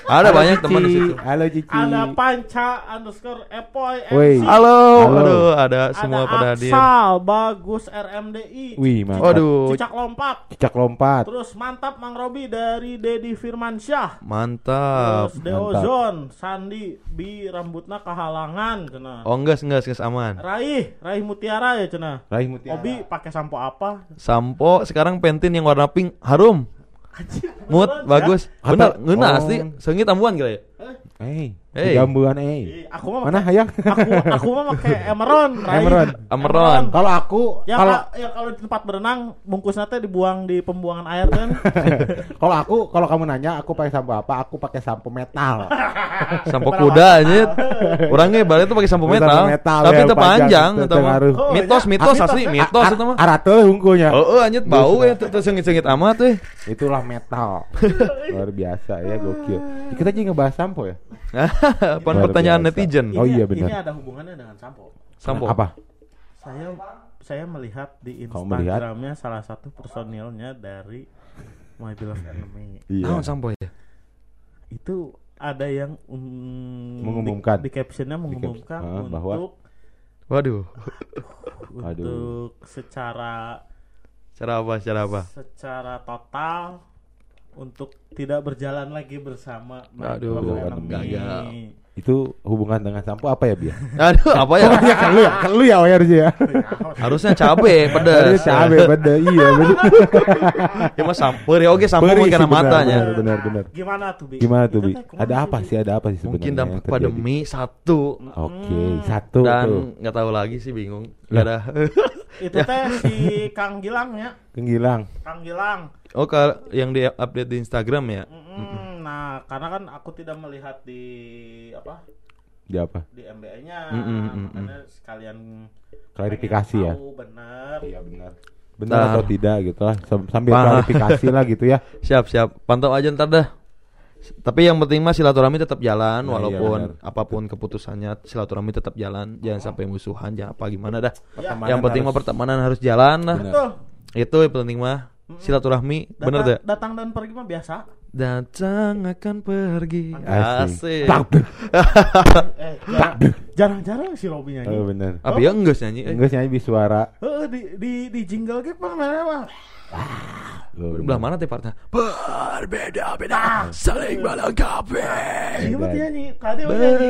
Ada Halo, banyak teman di situ. Halo Cici. ada Panca underscore Epoy. MC. Halo, Halo. aduh, ada Ada semua pada hadir. Aksal, Bagus RMDI. Wih, mantap. Waduh, Cicak lompat. Cicak lompat. Terus mantap Mang Robi dari Dedi Firmansyah. mantap. Terus Deo mantap. Zon, Sandi, Bi rambutna kehalangan cenah. Oh enggak, enggak, enggak aman. Raih, Raih Mutiara ya cenah. Raih Mutiara. Obi pakai sampo apa? Sampo sekarang pentin yang warna pink harum. Beneran, bagus. Bener, Kata- ngeuna oh. asli. Seungit tambuhan kira ya. ya? Eh, Hey. Gambuan Eh, eh. aku mah Mana hayang? Aku aku mah pakai Emeron. Emeron. Emeron. Kalau aku Ya kalau ya kalau di tempat berenang bungkusnya teh dibuang di pembuangan air kan. *laughs* kalau aku kalau kamu nanya aku pakai sampo apa? Aku pakai sampo metal. *laughs* Sampo kuda anjir. Orangnya balik tuh pakai sampo metal. metal, Tapi ya, itu panjang, panjang itu itu. Oh, Mitos, iya. mitos Ah, asli, mitos, mitos itu mah. Arate hungkunya. Oh, oh anjir bau ya tuh sengit-sengit amat tuh. Itulah metal. *laughs* Luar biasa ya gokil. Kita juga ngebahas sampo ya. *laughs* Luar pertanyaan biasa. netizen. Oh Ini- iya, benar. Ini ada hubungannya dengan sampo. Sampo. Apa? Saya saya melihat di? Instagramnya salah satu personilnya dari My Beloved Enemy. Iya. Naon sampo ya? Itu ada yang um, Mengumumkan. di, di captionnya mengumumkan Ah, untuk bahwa- Waduh. *laughs* Aduh. untuk secara Cara apa? Cara apa? secara total untuk tidak berjalan lagi bersama Aduh, gagal. Itu hubungan dengan sampo apa ya, Bia? *laughs* Aduh, apa ya? Oh, iya kan lu ya, kan lu ya harusnya ya. Harusnya cabe, *laughs* pedas. Harusnya cabe beda iya. *laughs* Ya mah sampur ya oke sampo mungkin benar, matanya. benar, benar, benar. Gimana tuh Bi? Gimana tuh, Bi? Ada apa sih? Ada apa sih sebenarnya? Mungkin dampak pandemi satu. Oke, satu tuh. Dan nggak tahu lagi sih bingung. Gak ada. Itu teh si Kang Gilang ya. Kenggilang. Kang Gilang. oh, yang di update di Instagram ya. Nah, karena kan aku tidak melihat di apa Di apa? di MBA-nya, Mm-mm, mm-mm. makanya sekalian Klarifikasi ya. tahu bener. Iya benar. Benar Nah. atau tidak gitu lah. Sam- Sambil Paham. klarifikasi lah gitu ya. *laughs* Siap, siap. Pantau aja ntar dah. Tapi yang penting mah silaturahmi tetap jalan Nah, iya, walaupun benar. apa pun keputusannya silaturahmi tetap jalan. Jangan sampai musuhan, jangan apa gimana dah. Pertemanan yang penting mah pertemanan harus jalan lah. Benar. Betul. Itu yang penting mah silaturahmi. Bener Datang, tuh. datang dan pergi mah biasa. Datang akan pergi. Asik. Asik. Tak. Eh, jarang- jarang-jarang si Robi nyanyi. Oh benar. Apa ya enggak sih nyanyi? Eh, Enggak nyanyi suara. Heeh, di di di jingle ge mah mah. Oh, Belah mana teh partnya? Berbeda-beda, saling melengkapi. Iya mah nyanyi. Tadi mah Ber. nyanyi.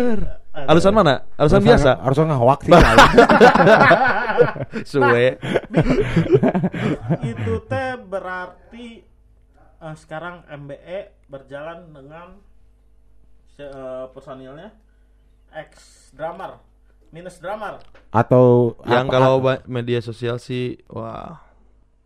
Eh, Alusan mana? Alusan biasa. Harus ngawak sih. *laughs* Suwe. itu teh berarti eh, sekarang MBE berjalan dengan se- eh, personilnya ex drummer minus drummer Atau Yang apa- kalau media sosial sih wah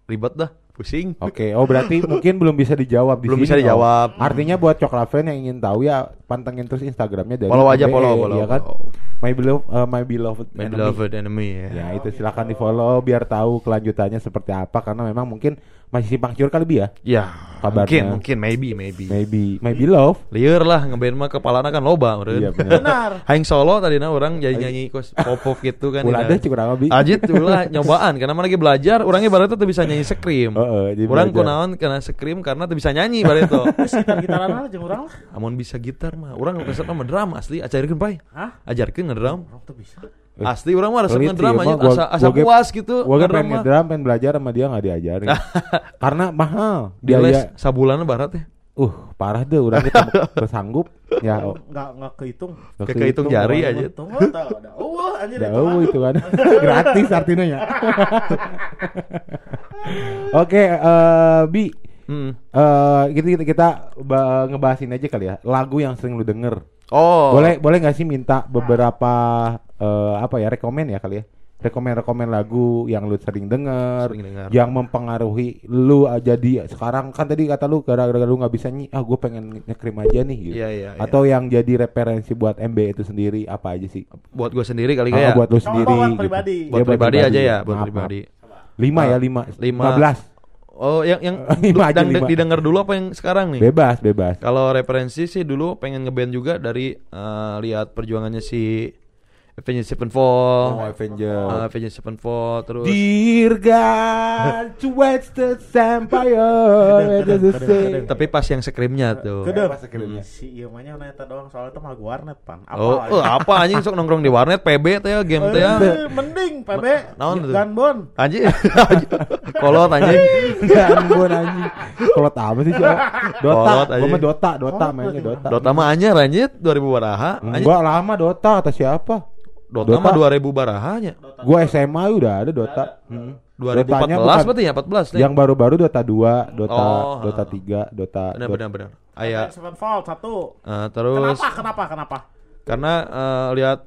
ribet dah, pusing. Oke, oh berarti *laughs* mungkin belum bisa dijawab di Belum sini, bisa dijawab. oh. Artinya buat coklat fan yang ingin tahu ya pantengin terus Instagramnya dari Follow aja, MBE, follow, follow, ya kan? follow. My beloved, uh, my beloved, My enemy. beloved enemy ya. Ya itu silakan di follow biar tahu kelanjutannya seperti apa karena memang mungkin masih simpang siur kali Bi ya. Ya, Kabarnya. mungkin, mungkin, maybe, maybe. Maybe, maybe love. Lieur lah ngeband mah kepalana kan loba meureun. Iya benar. benar *laughs* Haing solo tadi na orang jadi nyanyi kos pop pop gitu kan. Ulah deh kurang lebih. Ajit ulah nyobaan karena mana lagi belajar orangnya baru tuh bisa nyanyi scream. Heeh, jadi Orang kunaon karena scream karena tuh bisa nyanyi baru itu. *laughs* gitar gitaran aja urang lah Amun bisa gitar mah orang resep sama drum asli ajarkeun bae. hah Ajarkeun ngedrum. urang tuh bisa Asli orang mah resep pelit ngedrum sih, aja gua- asa asa gua ge- puas gitu. Gua kan pengen mah. ngedrum, pengen belajar sama dia nggak diajarin. *laughs* Karena mahal. Di les sabulan barat teh. uh parah deh udah kita *laughs* bersanggup ya oh, nggak nggak kehitung nggak Kekehitung jari pokoknya. aja. Tunggu tahu ada. Oh, anjir itu oh, itu kan *laughs* gratis artinya ya. Oke, eh, Bi, Hmm. eh kita kita, kita ba- ngebahasin aja kali ya lagu yang sering lu denger. Oh. Boleh boleh nggak sih minta beberapa eh, apa ya rekomen ya kali ya? Rekomen-rekomen lagu yang lu sering denger, Sering denger. yang mempengaruhi lu ah, jadi sekarang kan tadi kata lu gara-gara lu nggak bisa nyi, ah gue pengen ngekrim aja nih gitu. Iya, iya, iya. Atau yang jadi referensi buat MB itu sendiri apa aja sih? buat gue sendiri kali Ah, ya. buat lu Sama sendiri. buat gitu. pribadi. buat Iya, pribadi aja ya, buat Maaf, maaf. pribadi. Lima Ah, ya lima. lima. Lima belas. Oh, yang yang *laughs* Lima aja, yang lima. didengar dulu apa yang sekarang nih? Bebas, bebas. Kalau referensi sih dulu pengen ngeband juga dari eh, lihat perjuangannya si Avenged Sevenfold, Oh, Avenger. eh, Avenged Sevenfold, terus Dear God, towards the vampire, same. tapi pas yang screamnya tuh. Kedeng. Apa sekiranya? Si iya mah nya neta doang soalnya itu mah lagu warnet pan. Apa? Oh, oh, apa anjing sok nongkrong di warnet PB teh ya game teh ya. Eh, mending PB. Naon tuh? Gunbon. Anjing. *laughs* Kolot anjing. Gangguan anjing. Kolot apa sih coba? *laughs* Dota. Kolot Gua anjing. mah Dota, Dota mainnya Dota. Dota mah anyar anjir 2000 baraha. Anjing. Enggak lama Dota kata siapa? Dota, Dota. mah 2000 barahanya. Gua SMA udah ada Dota. Hmm. 2014 Dotanya bukan- berarti ya 14 nih. Yang baru-baru Dota 2, Dota Oh, Dota ah. 3, Dota benar Dota- benar benar. Aya Sevenfold satu. eh, terus Kenapa? Kenapa? Kenapa? karena eh, lihat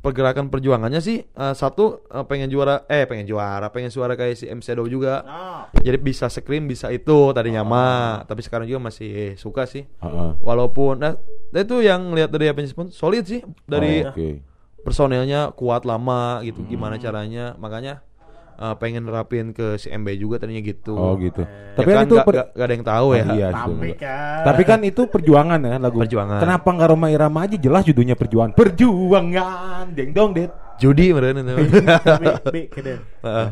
pergerakan perjuangannya sih eh, satu eh, pengen juara eh pengen juara pengen suara kayak si M Shadow juga Nah, jadi bisa scream bisa itu tadinya mah tapi sekarang juga masih suka sih Heeh. walaupun nah itu yang lihat dari Avengers pun solid sih dari Oh, Oke. Personelnya kuat lama gitu gimana caranya makanya eh, pengen nerapin ke si MB juga tadinya gitu Oh gitu. Ya Tapi kan kan itu gak, per- gak- gak ada yang tahu ya Oh, iya tapi kan. Tapi kan itu perjuangan ya lagu. Perjuangan. Kenapa nggak Roma Irama aja jelas judulnya perjuangan. Perjuangan, deng dong det. judi meren itu bi, kedeng. Heeh.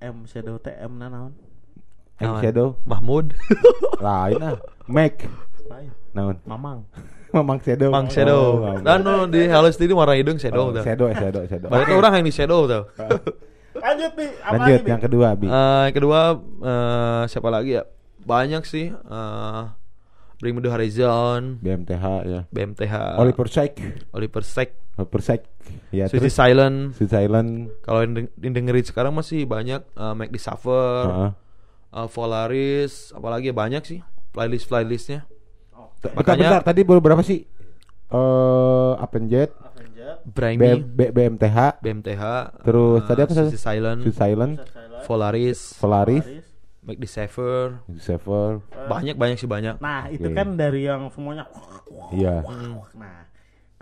M Shadow teh M naon? M? Shadow Mahmud lain ah. Mac. Lain. Naon? Mamang. Mamang Shadow. Mang Shadow Oh, dan no, di halus tadi warna hidung Shadow oh, tuh Shadow, Shadow, Shadow. Berarti orang yang di Shadow tuh *laughs* Lanjut bi, apa Lanjut Bi? yang kedua, Bi. Eh, yang kedua eh, siapa lagi ya banyak sih eh, Bring Me The Horizon BMTH ya. BMTH Oliver Sykes. Oliver Sykes Oliver Sykes. Ya, Suicide terus Silent Sweet Silent. kalau yang deng- yang dengerin sekarang masih banyak eh, Make the Suffer Heeh. uh, Volaris apalagi ya banyak sih playlist playlistnya Oh, Bentar, Makanya- bentar, tadi baru berapa sih? Eh, Avenged, Avenged. Bring B, B, BMTH, BMTH Terus uh, tadi apa Suicide Silent Sweet Silent, Silent. Volaris Solaris, Paris. Make the Sever. banyak banyak sih banyak Nah, itu kan dari yang semuanya. Iya, Nah,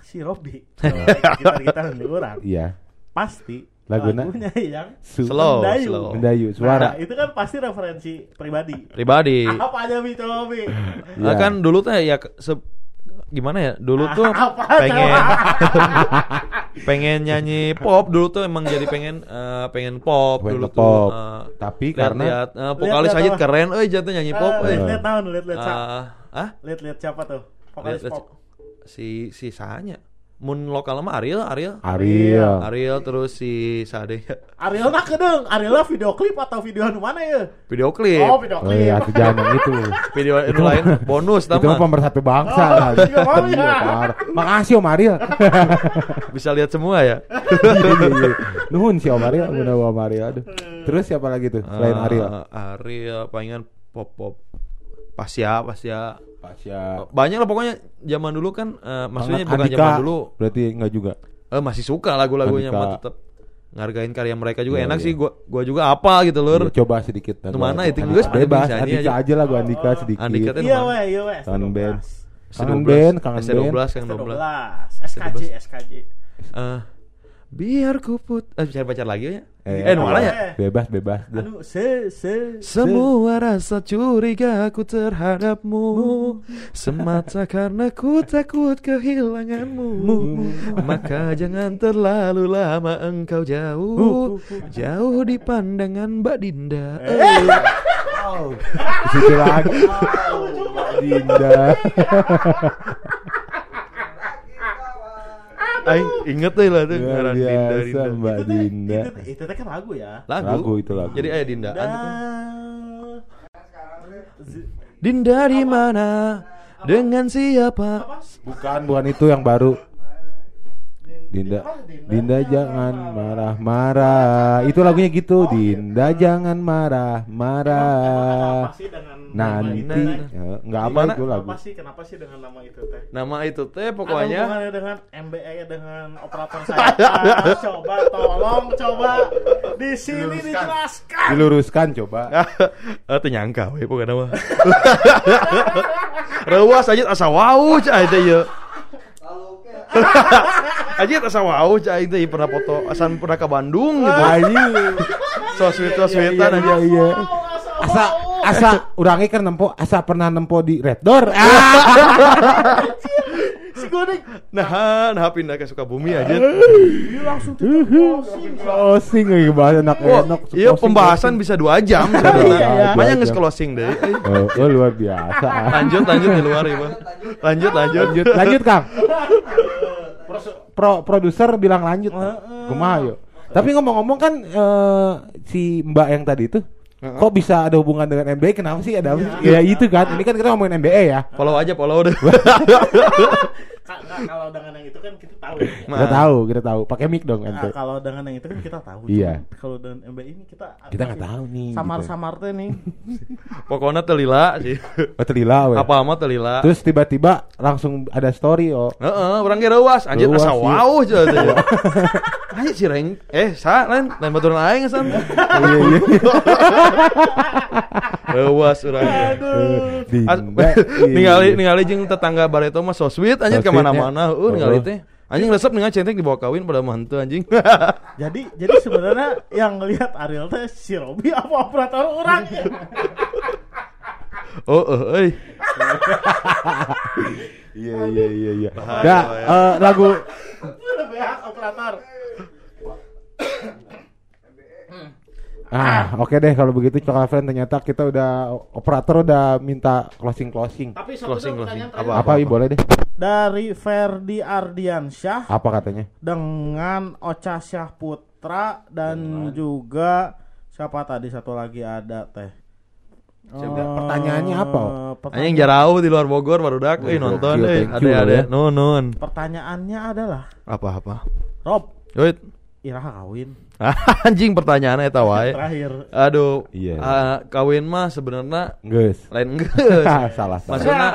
si Robi, kita kita orang iya. pasti Laguna? lagunya yang Slow, Mendayu. slow. Mendayu, Nah, suara. itu kan pasti referensi pribadi. pribadi *laughs* Apa aja bi coba bi? Iya. Ah, kan dulu tuh ya se- gimana ya dulu tuh *laughs* Apa pengen *laughs* pengen nyanyi pop dulu tuh emang jadi pengen eh, pengen pop Pengen dulu pop. tuh eh, Tapi lihat, karena lihat, eh, vokalis aja keren eh jatuh nyanyi pop Eh, lihat lihat tahun, lihat lihat siapa? Ah Lihat lihat siapa tuh? Vokalis Lihat- pop. si si sahanya mun lokal mah Ariel Ariel Ariel. Ariel terus si Sade Ariel nak kedeng, Ariel lah video klip atau video anu mana ya? video klip Oh, video Oh iya, klip. itu jangan itu. *laughs* video itu lain bonus itu mah pemersatu bangsa. Oh, kan. iya, mau ya. Iya, parah. Makasih Om Ariel. *laughs* bisa lihat semua ya Iya, iya, iya. Nuhun si Om Ariel, bener Om Ariel. Aduh. Terus siapa lagi tuh selain Eh, Ariel? Ariel palingan pop pop Pasya Pasya Pasya. banyak lah pokoknya zaman dulu kan eh, maksudnya bukan Andika, zaman dulu Berarti enggak juga. eh, masih suka lagu-lagunya mah tetap ngargain karya mereka juga Iya, enak iya. sih gua gua juga apa gitu lur Iya, coba sedikit. Itu mana itu? Andika, Geus, pada bebas. Andika aja. aja lah gua Andika sedikit. Andika teh Iya weh, iya weh. Kangen band. S12. Kangen band, kangen S12 band. kan 12 12. SKJ, SKJ. Eh, biar ku put eh cari pacar lagi ya? Eh, eh, mana ya Bebas, bebas. Anu se se Semua rasa curiga aku terhadapmu. Semata *laughs* karena ku takut kehilanganmu. Maka jangan terlalu lama engkau jauh. Jauh di pandangan Mbak Dinda. Di situ lagi. Dinda. *laughs* Aing inget deh lah tuh ngaran Dinda Dinda Mbak itu teh- Dinda. Itu, itu teh kan lagu ya. Lagu, Lagu itu lagu. Jadi ayah Dindaan Dan gitu Dinda di mana? Dengan siapa? Bukan, bukan itu yang baru. Dinda, Dinda jangan marah-marah. Itu lagunya gitu. Dinda jangan marah-marah. Nanti itu, ya, nggak apa Gimana? itu lagu. Kenapa sih? Kenapa sih dengan nama itu teh? Nama itu teh Ada pokoknya hubungannya dengan MBE dengan operator saya. Ah, *laughs* coba tolong coba di sini dijelaskan. Diluruskan coba. Ah, *laughs* teu nyangka we pokoknya mah. *laughs* Rewas aja asa wau cai teh ieu. Aja asa wau cai teh ieu pernah foto asan pernah ke Bandung gitu. Anjing. So sweet so sweetan Iya, aja. iya, iya. Asa asa urangnya kan nempo asa pernah nempo di Red Door. Ah. *laughs* Si Godek Nah, nah pindah ke Sukabumi aja. dia langsung closing. Closing lagi bahas enak Wah, enak. iya pembahasan bisa dua jam Iya, sebenarnya. iya. Makanya jam. closing deh. Oh, oh, luar biasa. Lanjut lanjut di luar ya, Bang. Lanjut lanjut. Lanjut, lanjut Kang. Pro produser bilang lanjut. Kumaha yuk. Tapi ngomong-ngomong kan eh, si Mbak yang tadi itu kok bisa ada hubungan dengan MBA? Kenapa sih ada? apa sih? Ya itu kan. Ini kan kita ngomongin MBA ya. *laughs* Follow aja follow *laughs* ka- Kalau dengan yang itu kan kita tahu. ya. Kita tahu, kita tahu. Pakai mic dong Nah, ente. kalau dengan yang itu kan kita tahu. Iya. Kalau dengan MBE ini kita Kita nggak tahu nih. Samar-samar teh nih. *laughs* Pokoknya telila sih. Gitu. Oh, telila we. Apa amat telila. Terus tiba-tiba langsung ada story oh. Heeh, orang ge reuas, anjir asa iya. wow. Ayo si Reng, eh sa lain lain baturan aing san. Iya iya. Reuas urang. *laughs* Ningali iya. ningali jeung tetangga Bareto mah so sweet anjir So ke sweet, mana-mana. ya. Heuh ningali Oh. teh. Anjing resep dengan centeng dibawa kawin pada mantu anjing. *laughs* Jadi jadi sebenarnya yang lihat Ariel teh si Robi apa operator orang. oh, eh, euy. *laughs* Iya iya iya iya. Bahaya, Dah eh, lagu operator. Ah, oke deh kalau begitu Coklat Friend ternyata kita udah operator udah minta closing closing. Tapi Closing, satu closing. Apa, terakhir. Apa, Wi, boleh deh? dari Ferdi Ardiansyah Apa katanya? dengan Ocha Syahputra dan juga siapa tadi satu lagi ada teh. Coba, Eh, pertanyaannya apa, O? pertanya- Anjing jarau di luar Bogor barudak euy Oh, nonton you, Ada ada. ya. Nun nun. Pertanyaannya adalah Apa-apa. Rob Wait. Iraha kawin *laughs* Anjing pertanyaannya eta wae. terakhir. Aduh. Iya. eh, kawin mah sebenarnya Geus. lain geus. *laughs* salah salah. Maksudnya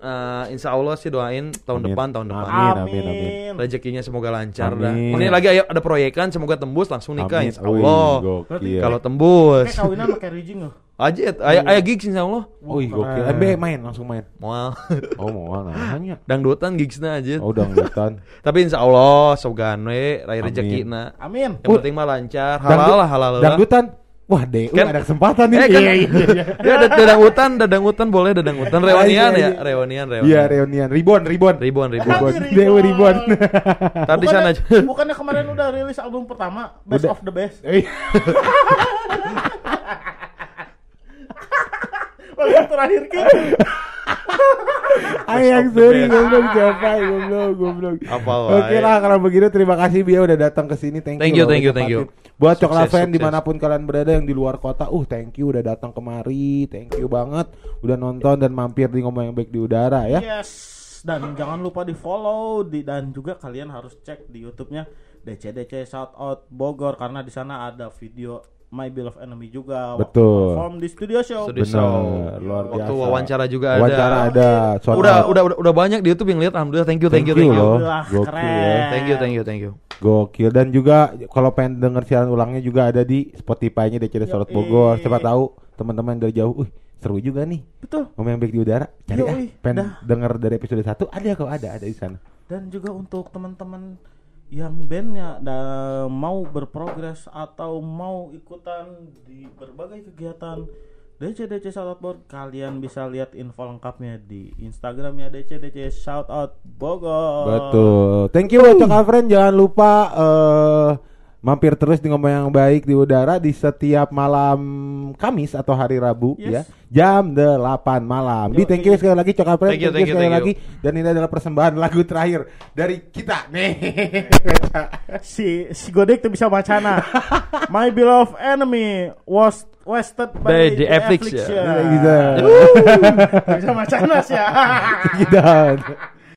eh, insya Allah sih doain tahun Amin. depan tahun depan. Amin, amin, amin. Rezekinya semoga lancar dah. Amin. Ini lagi ayo ada proyekan semoga tembus langsung nikah Amin. insya Allah. Kalau tembus. Kayak kawinan pakai rijing loh. Aja aya aya gigs insya Allah. Wih, gokil. Keren. MB main langsung main. Moal. *laughs* Oh, mau namanya. Dangdutan gigsna aja. Oh, udah ngeliatan. *laughs* Tapi insya Allah sogan we rai Amin. rezekina. Amin. Yang penting mah lancar, halal lah halal lah. Dangdutan. Wah, DU Kan- ada kesempatan nih. Eh kan, Iya, iya, iya. *laughs* ya ada dadang hutan, dadang hutan boleh dadang hutan, reunian Iya, ya, iya. reunian, reunian. Iya, reunian. Ribon, ribon. Ribuan, ribuan. Ribon. Anjir, DU ribon. Ntar di sana aja. Bukannya- Bukannya kemarin udah rilis album pertama Best Udah. of the Best. Terakhir kan. *laughs* Ayang sorry goblok siapa goblok goblok. Apa Oke lah kalau begitu terima kasih Bia udah datang ke sini. Thank, Thank you. thank you, thank you. Buat Sukses, Coklat Fan sukses. di mana pun kalian berada yang di luar kota, uh thank you udah datang kemari. Thank you banget udah nonton dan mampir di ngomong yang baik di udara ya. Yes. Dan jangan lupa di follow di dan juga kalian harus cek di YouTube-nya DCDC Shoutout Bogor karena di sana ada video My Beloved Enemy juga. waktu Betul. Perform di studio show. Studio show. Bener, luar biasa. Waktu wawancara juga ada. Wawancara ada. shout Udah, udah, udah, udah banyak di YouTube yang lihat. Alhamdulillah, thank you, thank, you, Thank thank you you. loh. Alhamdulillah, Gokil keren. ya. Thank you, thank you, thank you. Gokil dan juga kalau pengen denger siaran ulangnya juga ada di Spotify-nya DCD Sorot. Bogor. Siapa tahu teman-teman dari jauh, uh seru juga nih. Betul. Ngomong yang baik di udara. Cari ah, Yoi, pengen dah. denger dari episode 1 ada kok ada ada di sana. Dan juga untuk teman-teman yang bandnya da- mau berprogres atau mau ikutan di berbagai kegiatan DCDC Shoutout Bogor kalian bisa lihat info lengkapnya di Instagramnya DCDC Shoutout Bogor Betul. Thank you Alfred. Jangan lupa eh mampir terus di ngomong yang baik di udara di setiap malam Kamis atau hari Rabu Yes. ya jam 8 malam. Di thank you sekali lagi Cok April, Thank you, thank you, sekali thank lagi dan ini adalah persembahan lagu terakhir dari kita nih. *laughs* si si Godek tuh bisa bacana. *laughs* My beloved enemy was wasted By by, the affliction. Gitu. Bisa bacana sih ya. *laughs* Gitu.